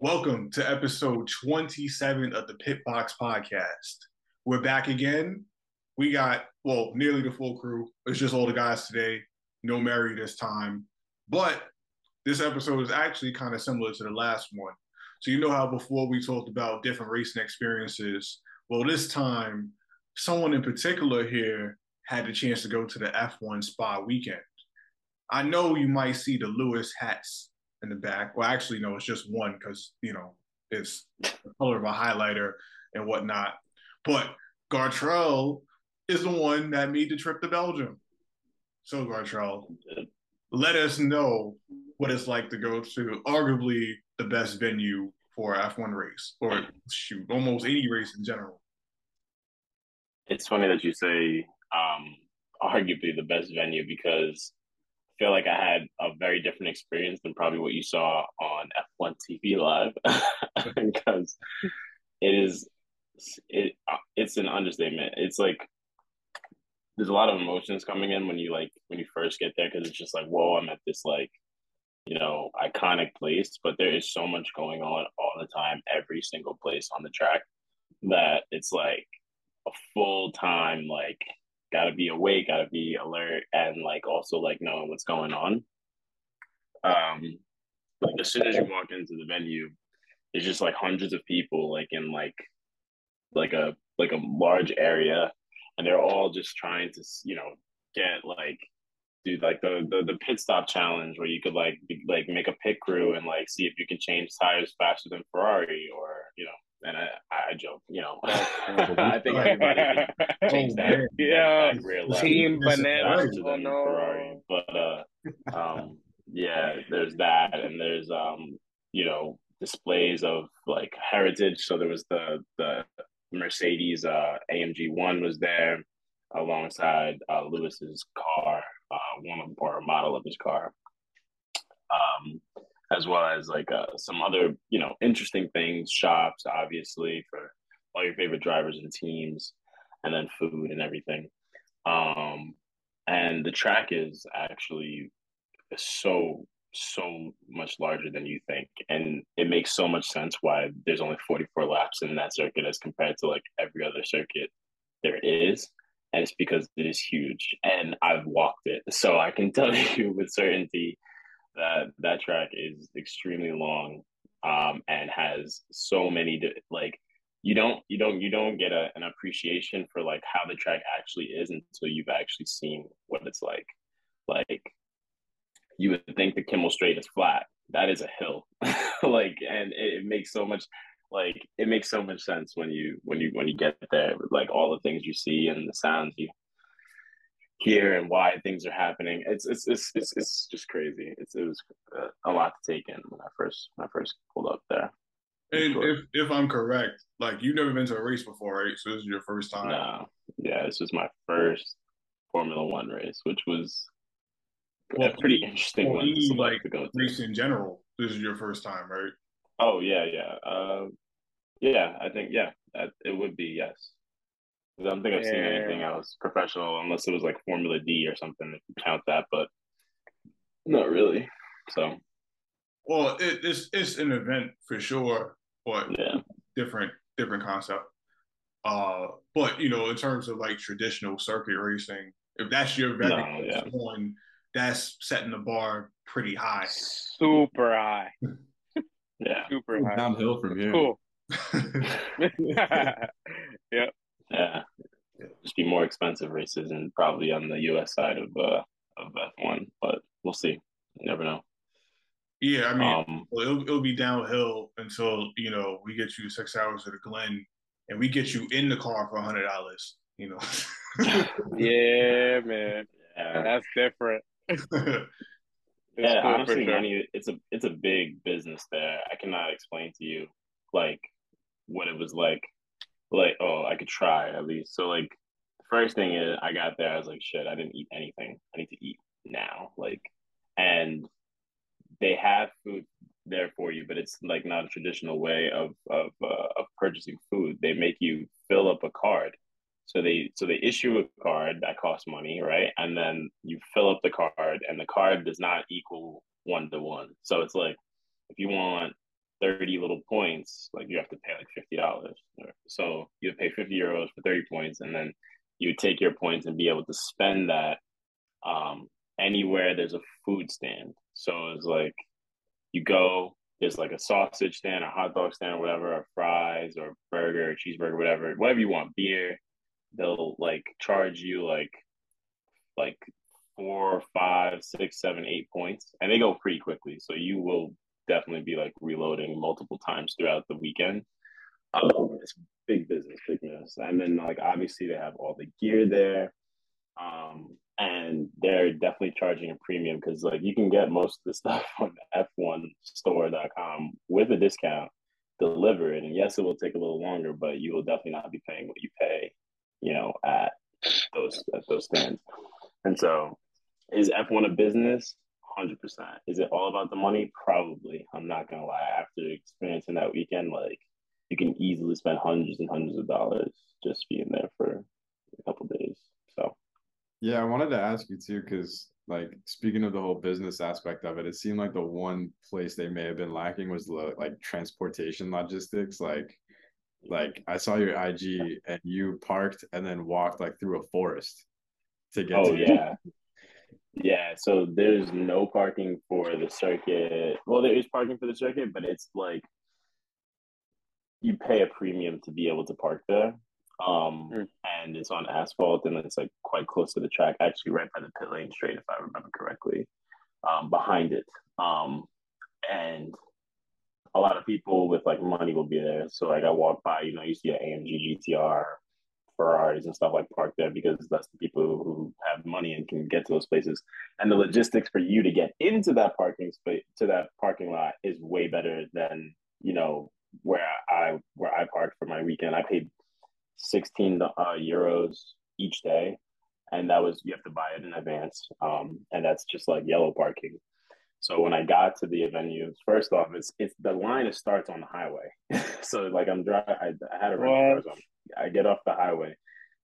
Welcome to episode 27 of the Pitbox Podcast. We're back again. We got, well, nearly the full crew. It's just all the guys today. No Mary this time. But this episode is actually kind of similar to the last one. So, you know how before we talked about different racing experiences? Well, this time, someone in particular here had the chance to go to the F1 Spa weekend. I know you might see the Lewis hats in the back. Well, actually, no, it's just one because you know it's the color of a highlighter and whatnot. But Gartrell is the one that made the trip to Belgium. So Gartrell, let us know what it's like to go to arguably the best venue for F1 race, or shoot, almost any race in general. It's funny that you say um, arguably the best venue because feel like I had a very different experience than probably what you saw on F1 TV live because it is it uh, it's an understatement. It's like there's a lot of emotions coming in when you like when you first get there because it's just like whoa I'm at this like you know iconic place but there is so much going on all the time every single place on the track that it's like a full time like gotta be awake, gotta be alert, and like also like knowing what's going on. Um, like as soon as you walk into the venue, it's just like hundreds of people, like in like like a like a large area, and they're all just trying to you know get like do like the, the the pit stop challenge where you could like be, like make a pit crew and like see if you can change tires faster than Ferrari or you know and I, I joke, you know, I think everybody can change that. Yeah, team banana. Oh, no. Ferrari, but uh, um, yeah, there's that, and there's um, you know, displays of like heritage. So there was the the Mercedes uh, AMG one was there alongside uh, Lewis's car, uh, one of, or a model of his car. Um, as well as like uh, some other you know interesting things shops obviously for all your favorite drivers and teams and then food and everything. Um and the track is actually so so much larger than you think and it makes so much sense why there's only 44 laps in that circuit as compared to like every other circuit there is and it's because it is huge and i've walked it so i can tell you with certainty that that track is extremely long um, and has so many like you don't you don't you don't get a, an appreciation for like how the track actually is until you've actually seen what it's like. Like you would think the Kemmel Straight is flat. That is a hill. Like and it, it makes so much like it makes so much sense when you when you when you get there like all the things you see and the sounds you here and why things are happening. It's it's it's it's, it's just crazy. It's it was uh, a lot to take in when I first when I first pulled up there. And sure. if if I'm correct, like you've never been to a race before, right? So this is your first time. No, yeah, this was my first Formula One race, which was well, a pretty interesting well, one like to go. Race in general, this is your first time, right? Oh yeah, yeah, uh, yeah. I think yeah, that, it would be yes. I don't think I've yeah. seen anything else professional unless it was like Formula D or something if you count that, but not really. So, well, it, it's it's an event for sure, but yeah, different different concept. Uh, but you know, in terms of like traditional circuit racing, if that's your very no, yeah. one, that's setting the bar pretty high, super high. yeah, super high. Downhill from here. Cool. yep. Yeah, just be more expensive races and probably on the U.S. side of uh, of F1, but we'll see. You never know. Yeah, I mean, um, well, it'll, it'll be downhill until you know we get you six hours at the Glen, and we get you in the car for a hundred dollars. You know. yeah, man. Yeah. That's different. yeah, cool honestly, sure. money. It's a it's a big business there. I cannot explain to you like what it was like like, oh, I could try at least. So like first thing is I got there, I was like, shit, I didn't eat anything. I need to eat now. Like and they have food there for you, but it's like not a traditional way of of uh, of purchasing food. They make you fill up a card. So they so they issue a card that costs money, right? And then you fill up the card, and the card does not equal one to one. So it's like if you want 30 little points, like you have to pay like $50. So you would pay 50 euros for 30 points, and then you would take your points and be able to spend that um, anywhere there's a food stand. So it's like you go, there's like a sausage stand, a hot dog stand, or whatever, or fries, or burger, or cheeseburger, whatever, whatever you want, beer. They'll like charge you like like four, five, six, seven, eight points, and they go pretty quickly. So you will definitely be like reloading multiple times throughout the weekend. Um, it's big business, big business. And then like obviously they have all the gear there. Um, and they're definitely charging a premium because like you can get most of the stuff on f1store.com with a discount delivered and yes it will take a little longer but you will definitely not be paying what you pay you know at those at those stands and so is f1 a business 100% is it all about the money? Probably. I'm not gonna lie. After experiencing that weekend like you can easily spend hundreds and hundreds of dollars just being there for a couple days so. Yeah, I wanted to ask you too, because like speaking of the whole business aspect of it, it seemed like the one place they may have been lacking was like transportation logistics. Like, like I saw your IG and you parked and then walked like through a forest to get. Oh to yeah, yeah. So there's no parking for the circuit. Well, there is parking for the circuit, but it's like you pay a premium to be able to park there um, mm. and it's on asphalt and it's like quite close to the track, actually right by the pit lane straight, if I remember correctly, um, behind it. Um, and a lot of people with like money will be there. So like I walk by, you know, you see an AMG GTR, Ferraris and stuff like parked there because that's the people who have money and can get to those places. And the logistics for you to get into that parking space to that parking lot is way better than you know where I where I parked for my weekend. I paid 16 uh, euros each day. And that was, you have to buy it in advance. Um, and that's just like yellow parking. So when I got to the venues, first off, it's it's the line it starts on the highway. so like I'm driving, I, I had a rental car, so I get off the highway,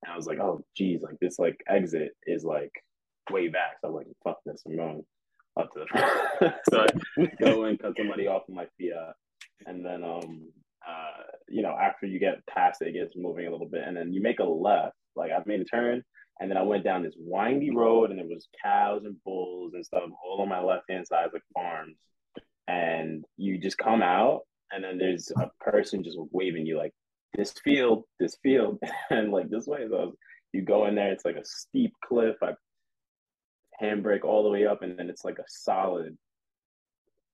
and I was like, oh geez, like this like exit is like way back. So I'm like, fuck this, I'm going up to the front. so I go and cut somebody off in my Fiat, and then um uh, you know, after you get past it, it gets moving a little bit, and then you make a left. Like I've made a turn, and then I went down this windy road, and there was cows and bulls and stuff all on my left hand side, like farms. And you just come out, and then there's a person just waving you like this field, this field, and like this way. So you go in there, it's like a steep cliff. I handbrake all the way up, and then it's like a solid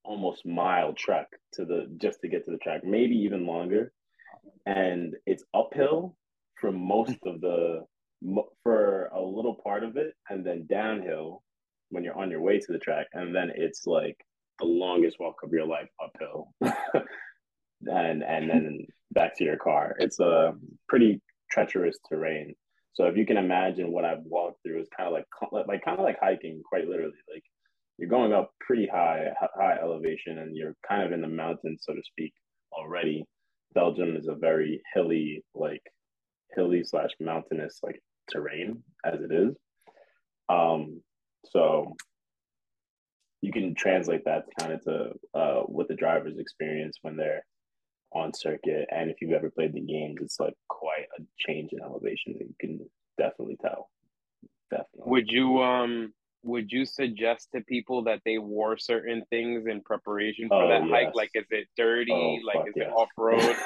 almost mile trek to the just to get to the track, maybe even longer. And it's uphill for most of the for a little part of it, and then downhill when you're on your way to the track, and then it's like the longest walk of your life uphill, and and then back to your car. It's a pretty treacherous terrain. So if you can imagine what I've walked through, it's kind of like like kind of like hiking, quite literally. Like you're going up pretty high, high elevation, and you're kind of in the mountains, so to speak, already. Belgium is a very hilly, like hilly slash mountainous like terrain as it is. Um, so you can translate that kind of to uh, what the drivers experience when they're on circuit. And if you've ever played the games, it's like quite a change in elevation that you can definitely tell. Definitely. Would you um would you suggest to people that they wore certain things in preparation for oh, that yes. hike? Like, is it dirty? Oh, like, is yes. it off road?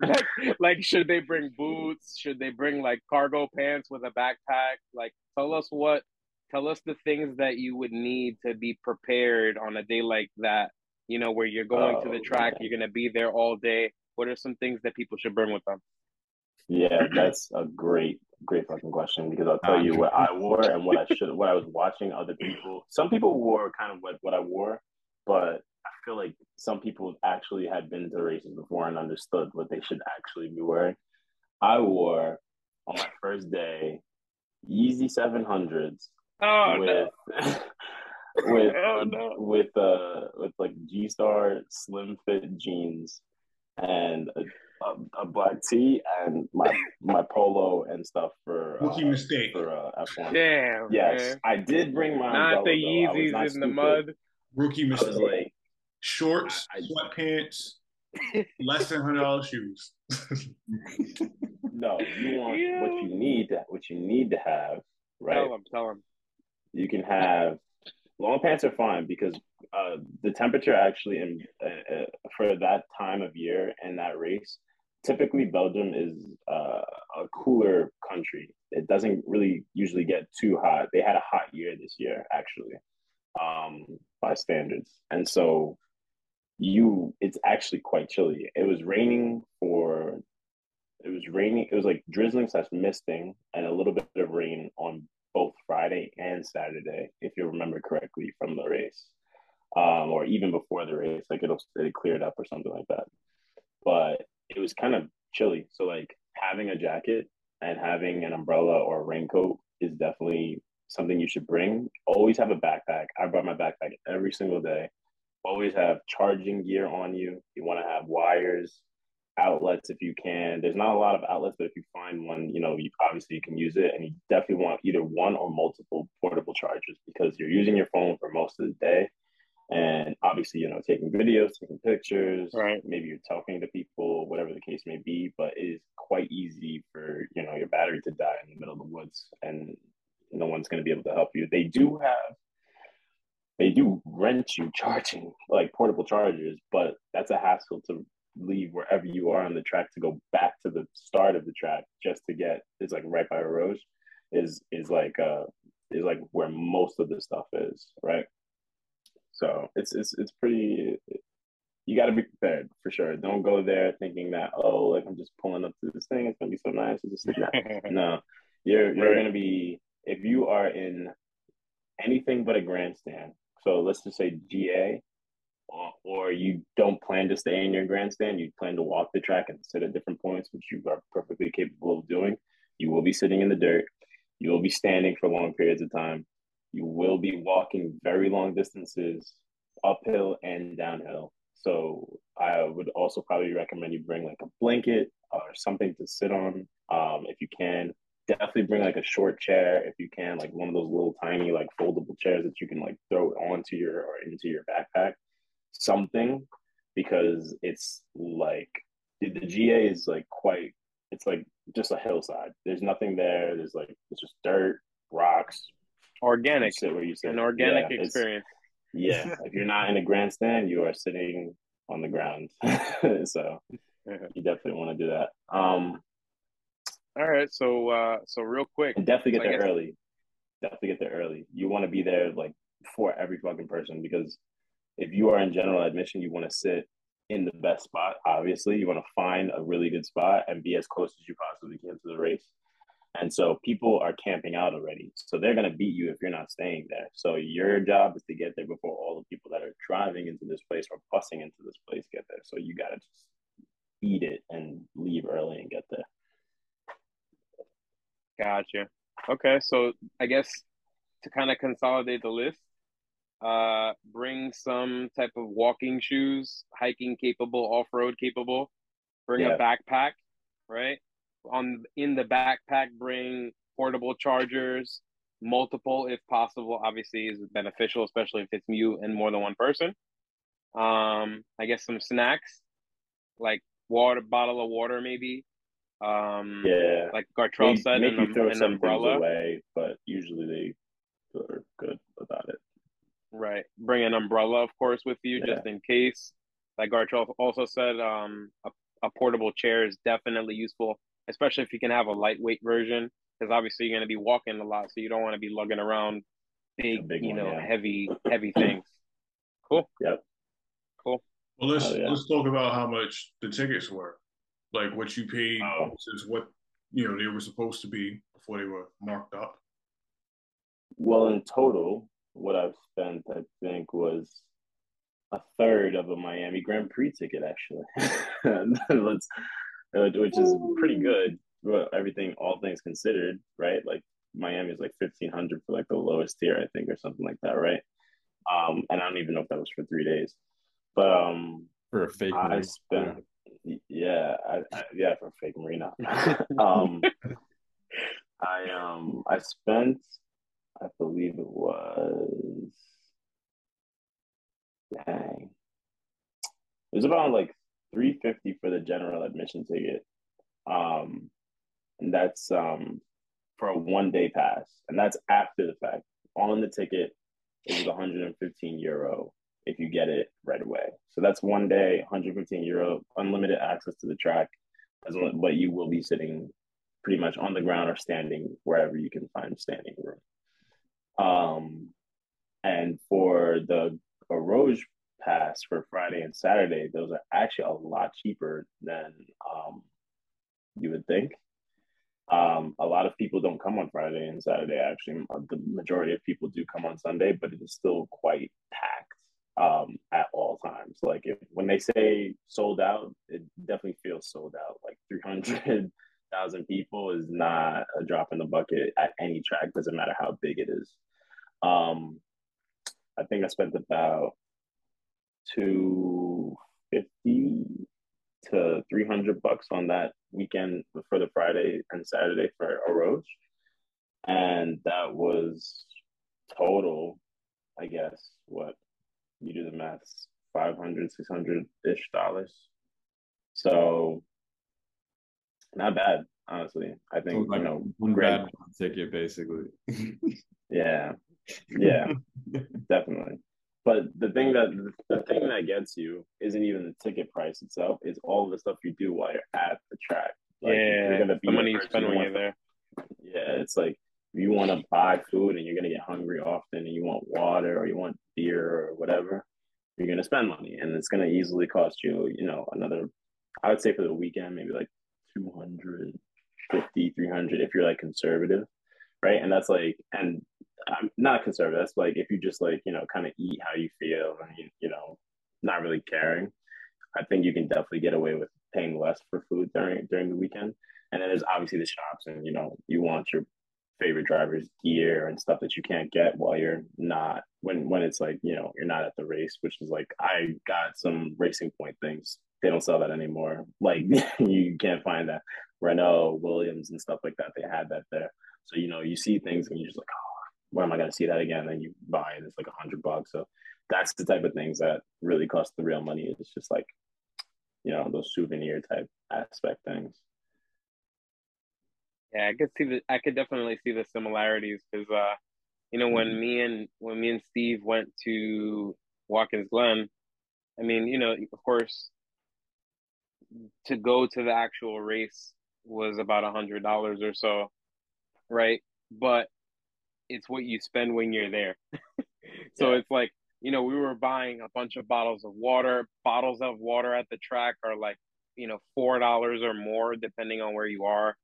like, like, should they bring boots? Should they bring like cargo pants with a backpack? Like, tell us what, tell us the things that you would need to be prepared on a day like that. You know, where you're going oh, to the oh, track, man. you're gonna be there all day. What are some things that people should bring with them? Yeah, that's a great great fucking question because I'll tell ah, you what I wore and what I should what I was watching other people. Some people wore kind of what, what I wore, but I feel like some people actually had been to races before and understood what they should actually be wearing. I wore on my first day Yeezy seven hundreds oh, with no. with oh, no. with uh with like G Star slim fit jeans and a a, a, black tee and my my polo and stuff for rookie uh, mistake for uh, F1. Damn. Yes, man. I did bring my not the Yeezys not in stupid. the mud. Rookie mistake. Like, shorts, I, sweatpants, less than hundred dollars shoes. no, you want yeah. what you need. To, what you need to have, right? Tell them. Tell them. You can have long pants are fine because uh, the temperature actually in uh, uh, for that time of year and that race. Typically, Belgium is uh, a cooler country. It doesn't really usually get too hot. They had a hot year this year, actually, um, by standards, and so you it's actually quite chilly. It was raining for it was raining, it was like drizzling slash misting and a little bit of rain on both Friday and Saturday, if you remember correctly from the race. Um, or even before the race, like it'll it cleared up or something like that. But it was kind of chilly. So like having a jacket and having an umbrella or a raincoat is definitely something you should bring. Always have a backpack. I brought my backpack every single day always have charging gear on you. You want to have wires, outlets if you can. There's not a lot of outlets, but if you find one, you know, you, obviously you can use it. And you definitely want either one or multiple portable chargers because you're using your phone for most of the day. And obviously, you know, taking videos, taking pictures, right? Maybe you're talking to people, whatever the case may be. But it is quite easy for you know your battery to die in the middle of the woods, and no one's going to be able to help you. They do have they do rent you charging like portable chargers, but that's a hassle to leave wherever you are on the track to go back to the start of the track just to get it's like right by Eau Rouge is is like uh is like where most of the stuff is, right? So it's it's it's pretty you got to be prepared for sure. Don't go there thinking that oh, like I'm just pulling up to this thing, it's gonna be so nice. It's just no, you're you're right. gonna be if you are in anything but a grandstand, so let's just say GA, or, you don't plan to stay in your grandstand, you plan to walk the track and sit at different points, which you are perfectly capable of doing. You will be sitting in the dirt. You will be standing for long periods of time. You will be walking very long distances, uphill and downhill. So I would also probably recommend you bring like a blanket or something to sit on um, if you can definitely bring like a short chair if you can, like one of those little tiny like foldable chairs that you can like throw onto your or into your backpack. Something because it's like the, the GA is like quite it's like just a hillside. There's nothing there. There's like it's just dirt, rocks, organic. sit where you sit. An organic yeah, experience. Yeah, if you're not in a grandstand, you are sitting on the ground. so you definitely want to do that. Um, all right, so uh, so real quick, definitely get there guess... early. Definitely get there early. You want to be there like for every fucking person because if you are in general admission, you want to sit in the best spot. Obviously, you want to find a really good spot and be as close as you possibly can to the race. And so people are camping out already. So they're going to beat you if you're not staying there. So your job is to get there before all the people that are driving into this place or busing into this place get there. So you got to just eat it and leave early and get there. Gotcha. Okay, so I guess to kind of consolidate the list, uh, bring some type of walking shoes, hiking capable, off road capable. Bring yeah. a backpack, right? On in the backpack, bring portable chargers, multiple if possible. Obviously, is beneficial, especially if it's you and more than one person. Um, I guess some snacks, like water, bottle of water, maybe um, yeah, like Gartrell said, make you throw some umbrella. away, but usually they are good about it. Right, bring an umbrella, of course, with you yeah. just in case. Like Gartrell also said, um, a, a portable chair is definitely useful, especially if you can have a lightweight version, because obviously you're going to be walking a lot, so you don't want to be lugging around big, big you one, know, yeah. heavy, heavy things. Cool. Yep. Cool. Well, let's oh, yeah. let's talk about how much the tickets were like what you paid oh. versus what you know they were supposed to be before they were marked up? Well, in total, what I've spent, I think, was a third of a Miami Grand Prix ticket, actually. Let's, uh, which is pretty good. Well, everything, all things considered, right? Like Miami is like fifteen hundred for like the lowest tier, I think, or something like that, right? Um, and I don't even know if that was for three days, but um, for a fake, I spent yeah, I, I, yeah, for a fake marina. um, I um I spent, I believe it was, dang, it was about like three fifty for the general admission ticket. Um, and that's um for a one day pass, and that's after the fact. On the ticket, it was 115 euro if you get it right away. So that's one day, 115 euro, unlimited access to the track, but you will be sitting pretty much on the ground or standing wherever you can find standing room. Um, and for the Rouge pass for Friday and Saturday, those are actually a lot cheaper than um, you would think. Um, a lot of people don't come on Friday and Saturday. Actually, the majority of people do come on Sunday, but it is still quite packed um, at all times. Like if when they say sold out, it definitely feels sold out. Like three hundred thousand people is not a drop in the bucket at any track. Doesn't matter how big it is. Um, I think I spent about two fifty to three hundred bucks on that weekend for the Friday and Saturday for Rouge, and that was total. I guess what you do the maths 500 600 ish dollars so not bad honestly. I think like you know one great. ticket basically. Yeah. Yeah. Definitely. But the thing that the thing that gets you isn't even the ticket price itself it's all the stuff you do while you're at the track. Like, yeah you're gonna be the money you spend when you're there. Yeah it's like you want to buy food and you're going to get hungry often and you want water or you want beer or whatever, you're going to spend money and it's going to easily cost you, you know, another, I would say for the weekend, maybe like 250, 300 if you're like conservative. Right. And that's like, and I'm not a conservative. That's like if you just like, you know, kind of eat how you feel and, you, you know, not really caring. I think you can definitely get away with paying less for food during during the weekend. And then there's obviously the shops, and you know, you want your favorite drivers gear and stuff that you can't get while you're not when when it's like you know you're not at the race which is like i got some racing point things they don't sell that anymore. Like you can't find that. Renault williams and stuff like that they had that there. So you know you see things and you're just like oh where am i going to see that again? And you buy it it's like a hundred bucks. So that's the type of things that really cost the real money. It's just like you know those souvenir type aspect things. Yeah, I could see the I could definitely see the similarities because uh, you know, when mm-hmm. me and when me and Steve went to Watkins Glen, I mean, you know, of course, to go to the actual race was about a hundred dollars or so, right? But it's what you spend when you're there. so yeah. it's like, you know, we were buying a bunch of bottles of water. Bottles of water at the track are like, you know, four dollars or more depending on where you are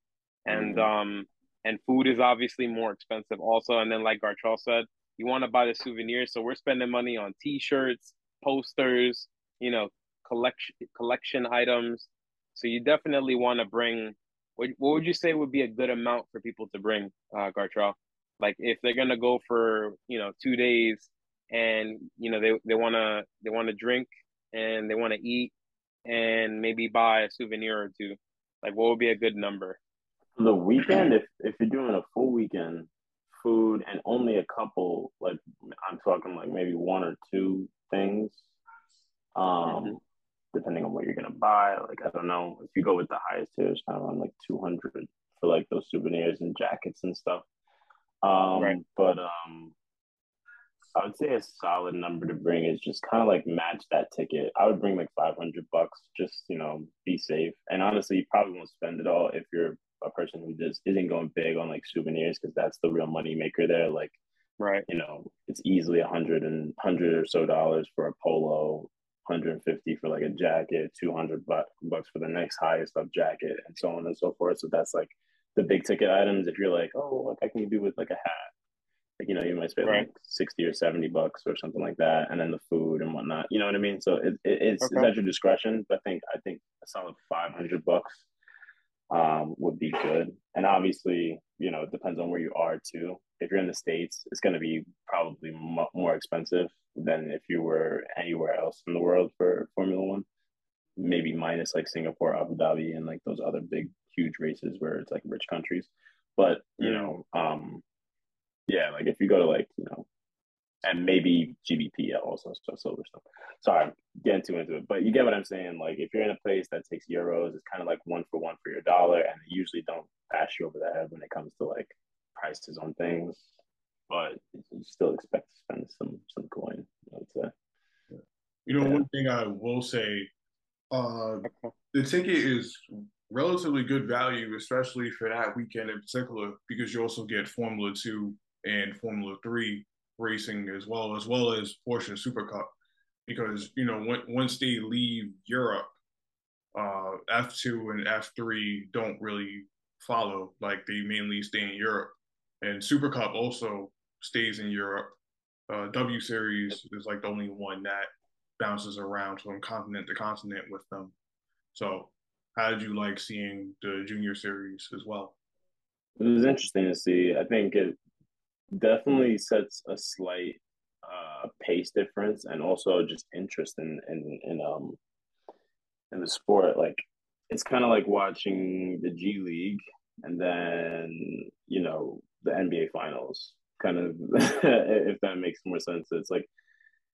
and mm-hmm. um and food is obviously more expensive also. And then like Gartrell said, you want to buy the souvenirs, so we're spending money on T-shirts, posters, you know, collection collection items. So you definitely want to bring. What, what would you say would be a good amount for people to bring, uh, Gartrell? Like if they're gonna go for you know two days, and you know they they wanna they wanna drink and they wanna eat and maybe buy a souvenir or two. Like what would be a good number? the weekend, if if you're doing a full weekend, food and only a couple, like I'm talking like maybe one or two things, um, mm-hmm. Depending on what you're gonna buy. Like I don't know, if you go with the highest tier, it's kind of around like 200 for like those souvenirs and jackets and stuff. Um, right. But um, I would say a solid number to bring is just kind of like match that ticket. I would bring like 500 bucks, just, you know, be safe. And honestly, you probably won't spend it all if you're a person who just isn't going big on like souvenirs because that's the real money maker there. Like, right, you know, it's easily a hundred and hundred or so dollars for a polo, 150 for like a jacket, 200 bucks for the next highest up jacket, and so on and so forth. So that's like the big ticket items. If you're like, oh, what I can do with like a hat, like you know, you might spend right. like 60 or 70 bucks or something like that, and then the food and whatnot. You know what I mean? So it, it it's, okay. it's at your discretion. But I think I think a solid 500 bucks um, would be good. And obviously, you know, it depends on where you are too. If you're in the States, it's going to be probably m- more expensive than if you were anywhere else in the world for Formula One. Maybe minus like Singapore, Abu Dhabi, and like those other big, huge races where it's like rich countries. But, you know, um, yeah, like if you go to like, you know, and maybe GBP also so Silverstone. Sorry, getting too into it, but you get what I'm saying. Like if you're in a place that takes euros, it's kind of like one for one for your dollar, and they usually don't pass you over the head when it comes to like prices on things. But you still expect to spend some some coin. I would say. You know, yeah. one thing I will say, uh, the ticket is relatively good value, especially for that weekend in particular, because you also get Formula Two and Formula Three racing as well, as well as Porsche Super Cup. Because you know, when, once they leave Europe, uh, F two and F three don't really follow. Like they mainly stay in Europe, and Super Cup also stays in Europe. Uh, w Series is like the only one that bounces around from continent to continent with them. So, how did you like seeing the Junior Series as well? It was interesting to see. I think it definitely sets a slight uh, pace difference and also just interest in in in um in the sport. Like it's kind of like watching the G League and then you know the NBA Finals. Kind of, if that makes more sense. It's like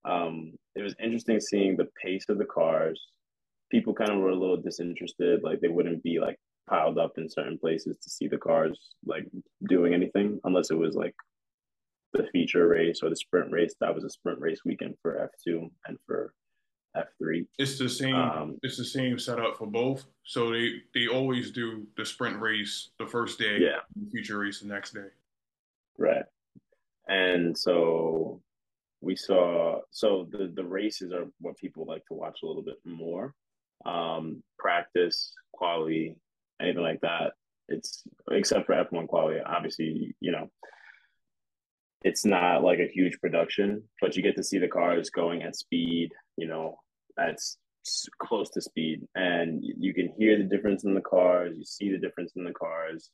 um, it was interesting seeing the pace of the cars. People kind of were a little disinterested, like they wouldn't be like piled up in certain places to see the cars like doing anything unless it was like the feature race or the sprint race. That was a sprint race weekend for F two and for F three. It's the same. Um, it's the same setup for both. So they they always do the sprint race the first day, yeah, the feature race the next day. Right. And so we saw so the the races are what people like to watch a little bit more. Um, practice, quality, anything like that. It's except for F1 quality. Obviously, you know, it's not like a huge production, but you get to see the cars going at speed, you know, at close to speed. And you can hear the difference in the cars, you see the difference in the cars,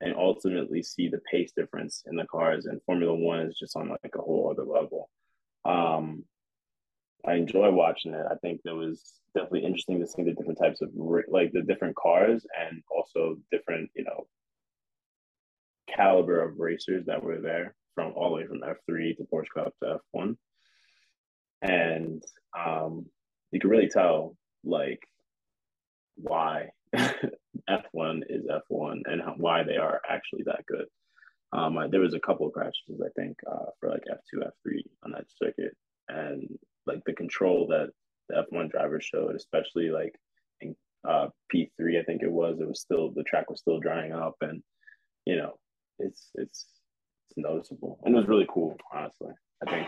and ultimately see the pace difference in the cars. And Formula One is just on like a whole other level. Um, I enjoy watching it. I think it was definitely interesting to see the different types of like the different cars and also different, you know, caliber of racers that were there from all the way from F3 to Porsche Cup to F1. And um, you can really tell like why F1 is F1 and how, why they are actually that good. Um, I, there was a couple of crashes, I think, uh, for like F2, F3 on that circuit. And like the control that the F1 drivers showed, especially like in uh, P3, I think it was, it was still, the track was still drying up. And, you know, it's, it's, it's noticeable and it was really cool honestly i think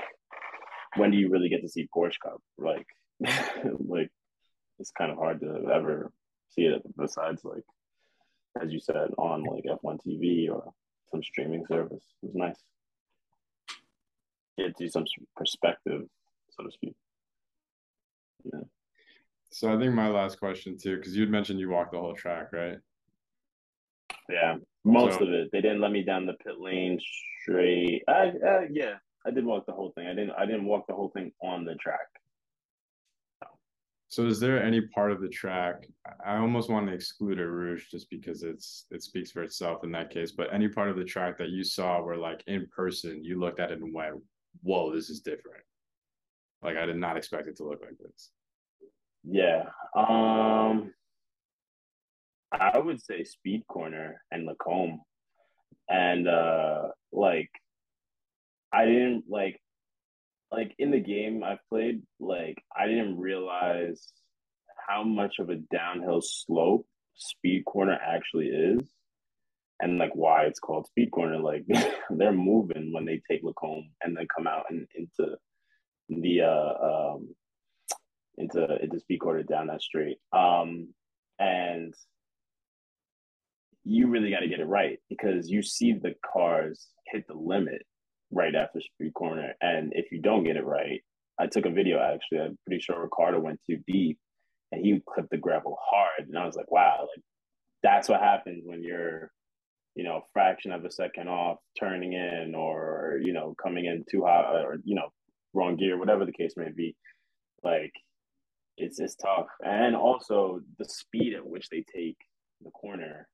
when do you really get to see porsche cup like like it's kind of hard to ever see it besides like as you said on like f1 tv or some streaming service it was nice get to some perspective so to speak yeah so i think my last question too because you'd mentioned you walked the whole track right yeah most so, of it. They didn't let me down the pit lane straight. I, uh, yeah, I did walk the whole thing. I didn't. I didn't walk the whole thing on the track. So, is there any part of the track? I almost want to exclude Eau Rouge just because it's it speaks for itself in that case. But any part of the track that you saw where, like in person, you looked at it and went, "Whoa, this is different." Like I did not expect it to look like this. Yeah. Um I would say Speed Corner and Lacombe. And uh like I didn't like like in the game I played, like I didn't realize how much of a downhill slope Speed Corner actually is and like why it's called Speed Corner. Like they're moving when they take Lacombe and then come out and into the uh um into into Speed Corner down that straight. Um and you really got to get it right because you see the cars hit the limit right after street corner. And if you don't get it right, I took a video actually. I'm pretty sure Ricciardo went too deep and he clipped the gravel hard. And I was like, wow, like that's what happens when you're, you know, fraction of a second off turning in or, you know, coming in too hot or, you know, wrong gear, whatever the case may be. Like it's it's tough. And also the speed at which they take the corner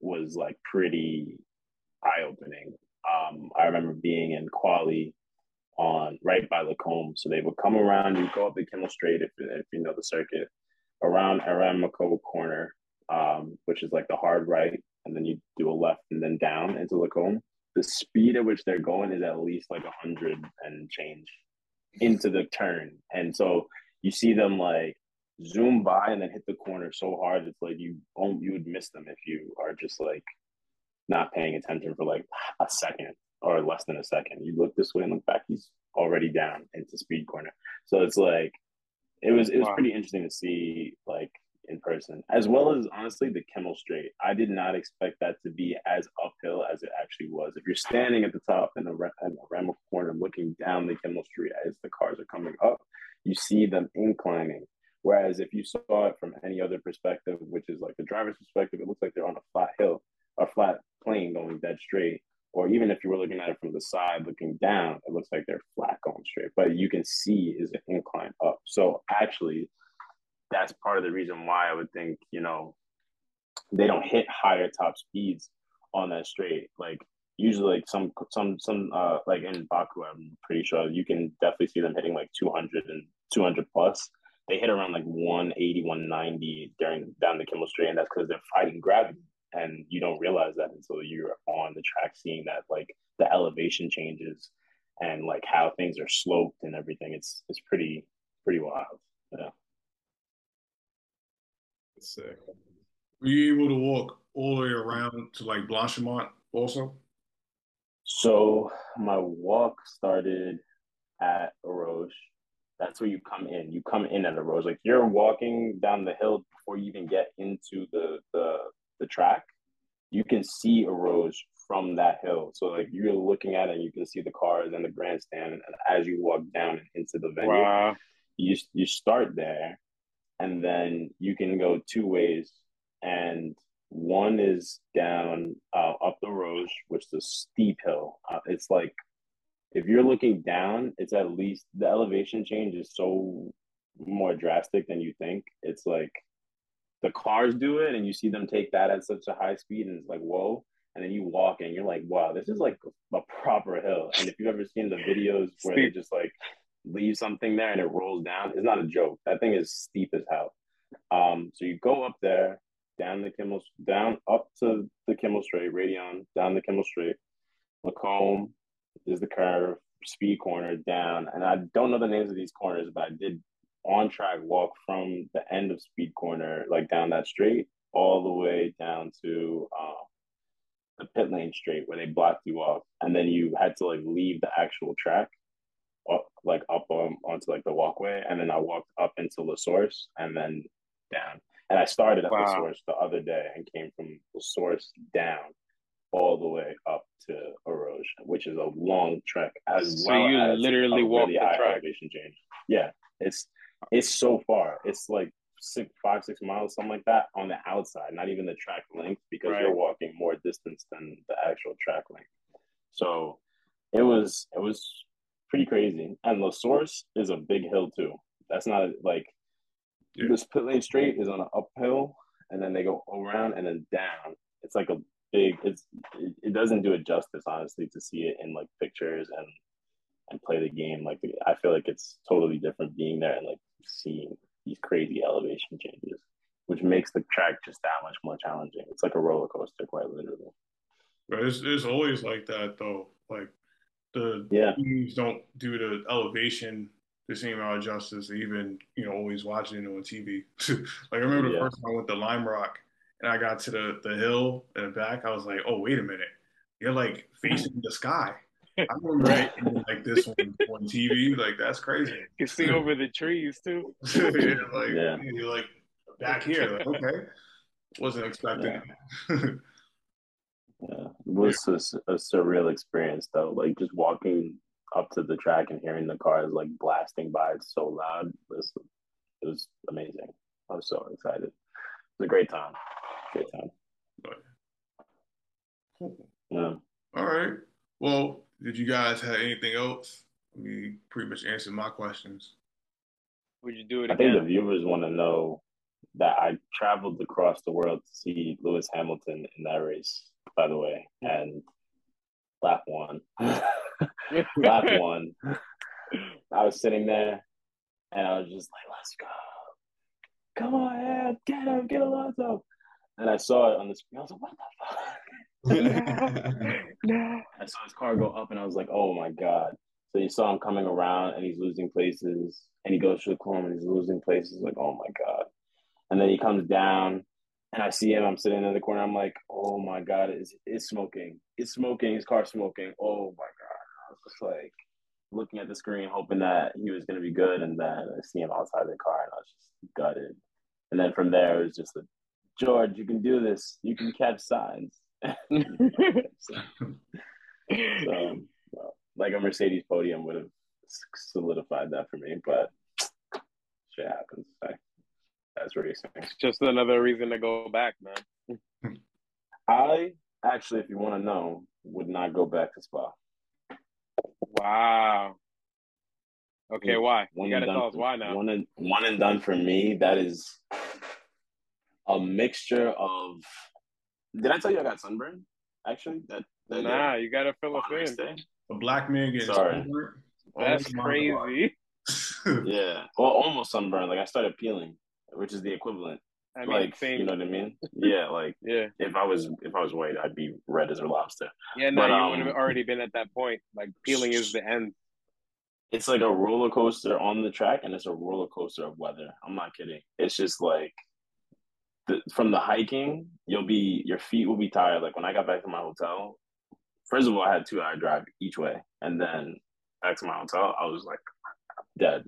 was like pretty eye opening. Um, I remember being in quali on right by Lacombe. So they would come around, you go up the Kemmel Straight if, if you know the circuit, around Aramco Corner, um, which is like the hard right, and then you do a left and then down into Lacombe. The speed at which they're going is at least like a hundred and change into the turn, and so you see them like zoom by and then hit the corner so hard it's like you you would miss them if you are just like not paying attention for like a second or less than a second. You look this way and look back, he's already down into speed corner. So it's like it was it was wow. pretty interesting to see like in person, as well as honestly the Kemmel Straight. I did not expect that to be as uphill as it actually was. If you're standing at the top in the, in Ramo corner looking down the Kemmel Street as the cars are coming up, you see them inclining. Whereas if you saw it from any other perspective, which is like the driver's perspective, it looks like they're on a flat hill, a flat plane going dead straight. Or even if you were looking at it from the side, looking down, it looks like they're flat going straight. But you can see is an incline up. So actually, that's part of the reason why I would think, you know, they don't hit higher top speeds on that straight. Like usually like some some some uh like in Baku, I'm pretty sure you can definitely see them hitting like 200 and 200 plus. They hit around like 180, 190 during down the Kemmel Straight, and that's because they're fighting gravity and you don't realize that until you're on the track seeing that like the elevation changes and like how things are sloped and everything it's it's pretty pretty wild yeah That's sick. were you able to walk all the way around to like blanchimont also so my walk started at Eau Rouge. That's where you come in. You come in at Eau Rouge. Like you're walking down the hill before you even get into the the the track, you can see a rose from that hill. So like you're looking at it, and you can see the cars and the grandstand, and as you walk down into the venue, wow. you you start there, and then you can go two ways, and one is down uh, up the rose which is a steep hill. Uh, it's like if you're looking down, it's at least the elevation change is so more drastic than you think. It's like the cars do it and you see them take that at such a high speed and it's like whoa. And then you walk and you're like wow this is like a proper hill. And if you've ever seen the videos where steep. they just like leave something there and it rolls down it's not a joke. That thing is steep as hell. Um so you go up there down the Kemmel down up to the Kemmel Straight Raidillon down the Kemmel Straight Lacombe is the curve speed corner down. And I don't know the names of these corners but I did on track walk from the end of Speed Corner, like down that straight, all the way down to um, the pit lane straight where they blocked you off, and then you had to like leave the actual track, up, like up on, onto like the walkway, and then I walked up into La Source and then down. And I started at wow. La Source the other day and came from La Source down all the way up to Eau Rouge, which is a long trek as well. so well. you literally walked really the track. elevation change. Yeah, it's it's so far. It's like six, five, six miles, something like that on the outside, not even the track length, because right. you're walking more distance than the actual track length. So it was it was pretty crazy. And La Source is a big hill too. That's not like yeah. this pit lane straight is on an uphill, and then they go around and then down. It's like a big. It's it, it doesn't do it justice, honestly, to see it in like pictures and and play the game. Like I feel like it's totally different being there and like seeing these crazy elevation changes, which makes the track just that much more challenging. It's like a roller coaster, quite literally. But it's, it's always like that though. Like the yeah. teams don't do the elevation the same amount of justice, even you know always watching it on TV. like I remember the first time I went to Lime Rock and I got to the the hill in the back, I was like, oh wait a minute, you're like facing the sky. I remember it like this on, on TV. Like that's crazy. You can see over the trees too. yeah, like yeah. you're like back here. Like, okay, wasn't expecting. Yeah. yeah. It was a, a, surreal experience though. Like just walking up to the track and hearing the cars like blasting by it's so loud. It was, it was amazing. I was so excited. It was a great time. Great time. Yeah. All right. Well, did you guys have anything else? We pretty much answered my questions. Would you do it I again? think the viewers want to know that I traveled across the world to see Lewis Hamilton in that race, by the way, and lap one. lap one. I was sitting there, and I was just like, "Let's go, come on, Ed, get him, get Alonso." And I saw it on the screen. I was like, "What the fuck?" I saw his car go up, and I was like, "Oh my god!" So you saw him coming around, and he's losing places, and he goes through the corner, and he's losing places. Like, oh my god! And then he comes down, and I see him. I'm sitting in the corner. I'm like, oh my god, it's it's smoking. It's smoking. His car smoking. Oh my god! I was just like looking at the screen, hoping that he was going to be good, and then I see him outside the car, and I was just gutted. And then from there, it was just like, George, you can do this. You can catch Sainz. So, so well, like a Mercedes podium would have solidified that for me, but shit happens. I, that's racing. It's just another reason to go back, man. I actually, if you want to know, would not go back to Spa. Wow. Okay, mm, why? One you gotta tell us why now. One and one and done for me. That is a mixture of. Did I tell you I got sunburn? Actually, that, that nah, you gotta fill us in. A black man gets Sorry. That's oh, crazy. yeah, well, almost sunburned. Like I started peeling, which is the equivalent. I mean, like same. you know what I mean? Yeah, like yeah. If I was if I was white, I'd be red as a lobster. Yeah, no, but, you um, would have already been at that point. Like peeling is the end. It's like a roller coaster on the track, and it's a roller coaster of weather. I'm not kidding. It's just like the, from the hiking, you'll be your feet will be tired. Like when I got back to my hotel, first of all, I had two hour drive each way, and then back to my hotel, I was like dead.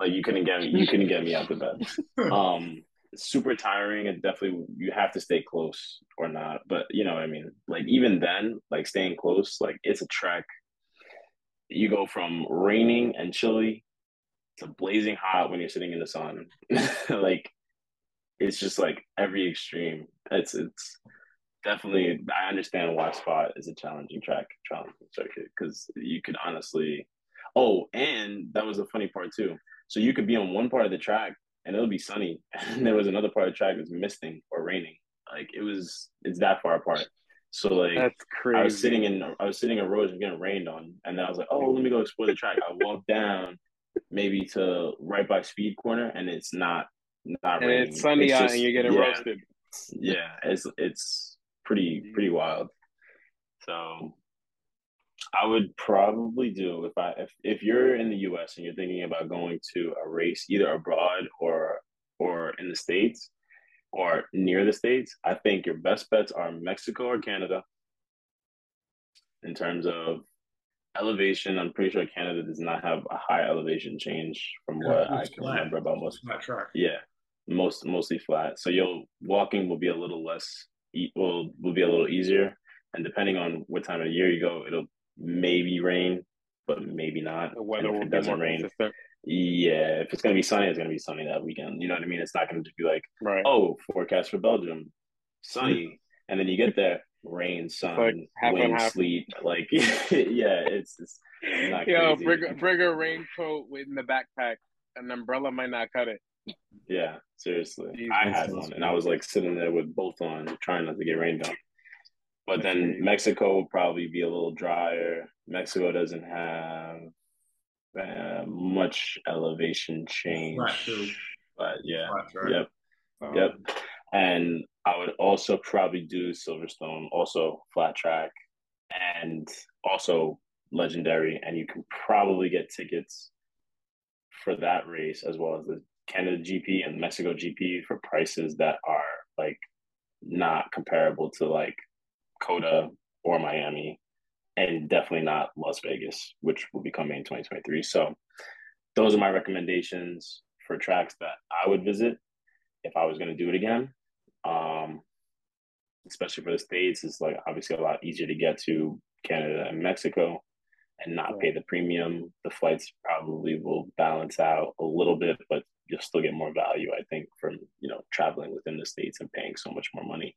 Like you couldn't get me, you couldn't get me out the bed. Um, super tiring, and definitely you have to stay close or not. But you know what I mean. Like even then, like staying close, like it's a trek. You go from raining and chilly to blazing hot when you're sitting in the sun. like it's just like every extreme. It's it's definitely I understand why Spot is a challenging track, challenging circuit because you could honestly. Oh, and that was a funny part too. So you could be on one part of the track and it'll be sunny, and there was another part of the track that's misting or raining. Like it was, it's that far apart. So like that's crazy. I was sitting in I was sitting in roads and getting rained on, and then I was like, oh, let me go explore the track. I walked down maybe to right by speed corner, and it's not not and raining. it's sunny it's out, just, and you're getting yeah, roasted. Yeah, it's it's pretty pretty wild. So I would probably do if I if, if you're in the US and you're thinking about going to a race either abroad or or in the States or near the States, I think your best bets are Mexico or Canada in terms of elevation. I'm pretty sure Canada does not have a high elevation change from yeah, what I can flat. remember about most flat track. Yeah. Most mostly flat. So you'll walking will be a little less will will be a little easier. And depending on what time of year you go, it'll maybe rain, but maybe not. The weather will be more rain. Consistent. Yeah, if it's gonna be sunny, it's gonna be sunny that weekend. You know what I mean? It's not gonna be like, right. oh, forecast for Belgium, sunny, and then you get there, rain, sun, like wind, sleet. Like, yeah, it's, it's not Yo, crazy. bring, bring a raincoat in the backpack. An umbrella might not cut it. Yeah, seriously. I had one, and I was like sitting there with both on, trying not to get rained on. But then Mexico will probably be a little drier. Mexico doesn't have uh, much elevation change. But yeah, right. yep, um, yep. And I would also probably do Silverstone, also flat track, and also legendary. And you can probably get tickets for that race as well as the Canada GP and Mexico GP for prices that are like not comparable to like COTA or Miami, and definitely not Las Vegas, which will be coming in 2023. So those are my recommendations for tracks that I would visit if I was going to do it again. Um, especially for the states, it's like obviously a lot easier to get to Canada and Mexico and not pay the premium. The flights probably will balance out a little bit, but you'll still get more value, I think, from you know traveling within the states and paying so much more money.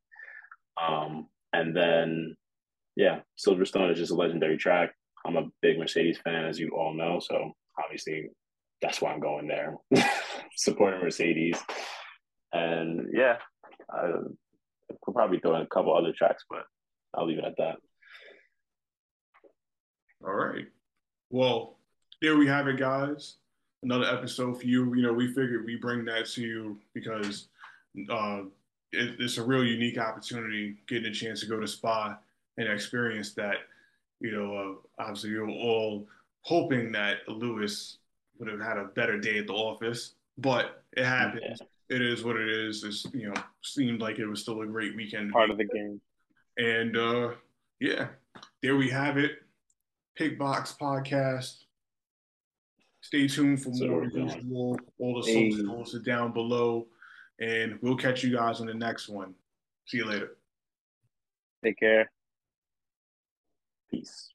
Um, and then, yeah, Silverstone is just a legendary track. I'm a big Mercedes fan, as you all know. So obviously, that's why I'm going there, supporting Mercedes. And yeah, I could probably throw in a couple other tracks, but I'll leave it at that. All right. Well, there we have it, guys. Another episode for you. You know, we figured we bring that to you because uh, it, it's a real unique opportunity getting a chance to go to Spa and experience that. You know, uh, obviously, we were all hoping that Lewis would have had a better day at the office, but it happened. Yeah. It is what it is. It's you know seemed like it was still a great weekend. Part of the game. And uh, yeah, there we have it. Pit Box Podcast. Stay tuned for more usual. All the socials are down below. And we'll catch you guys on the next one. See you later. Take care. Peace.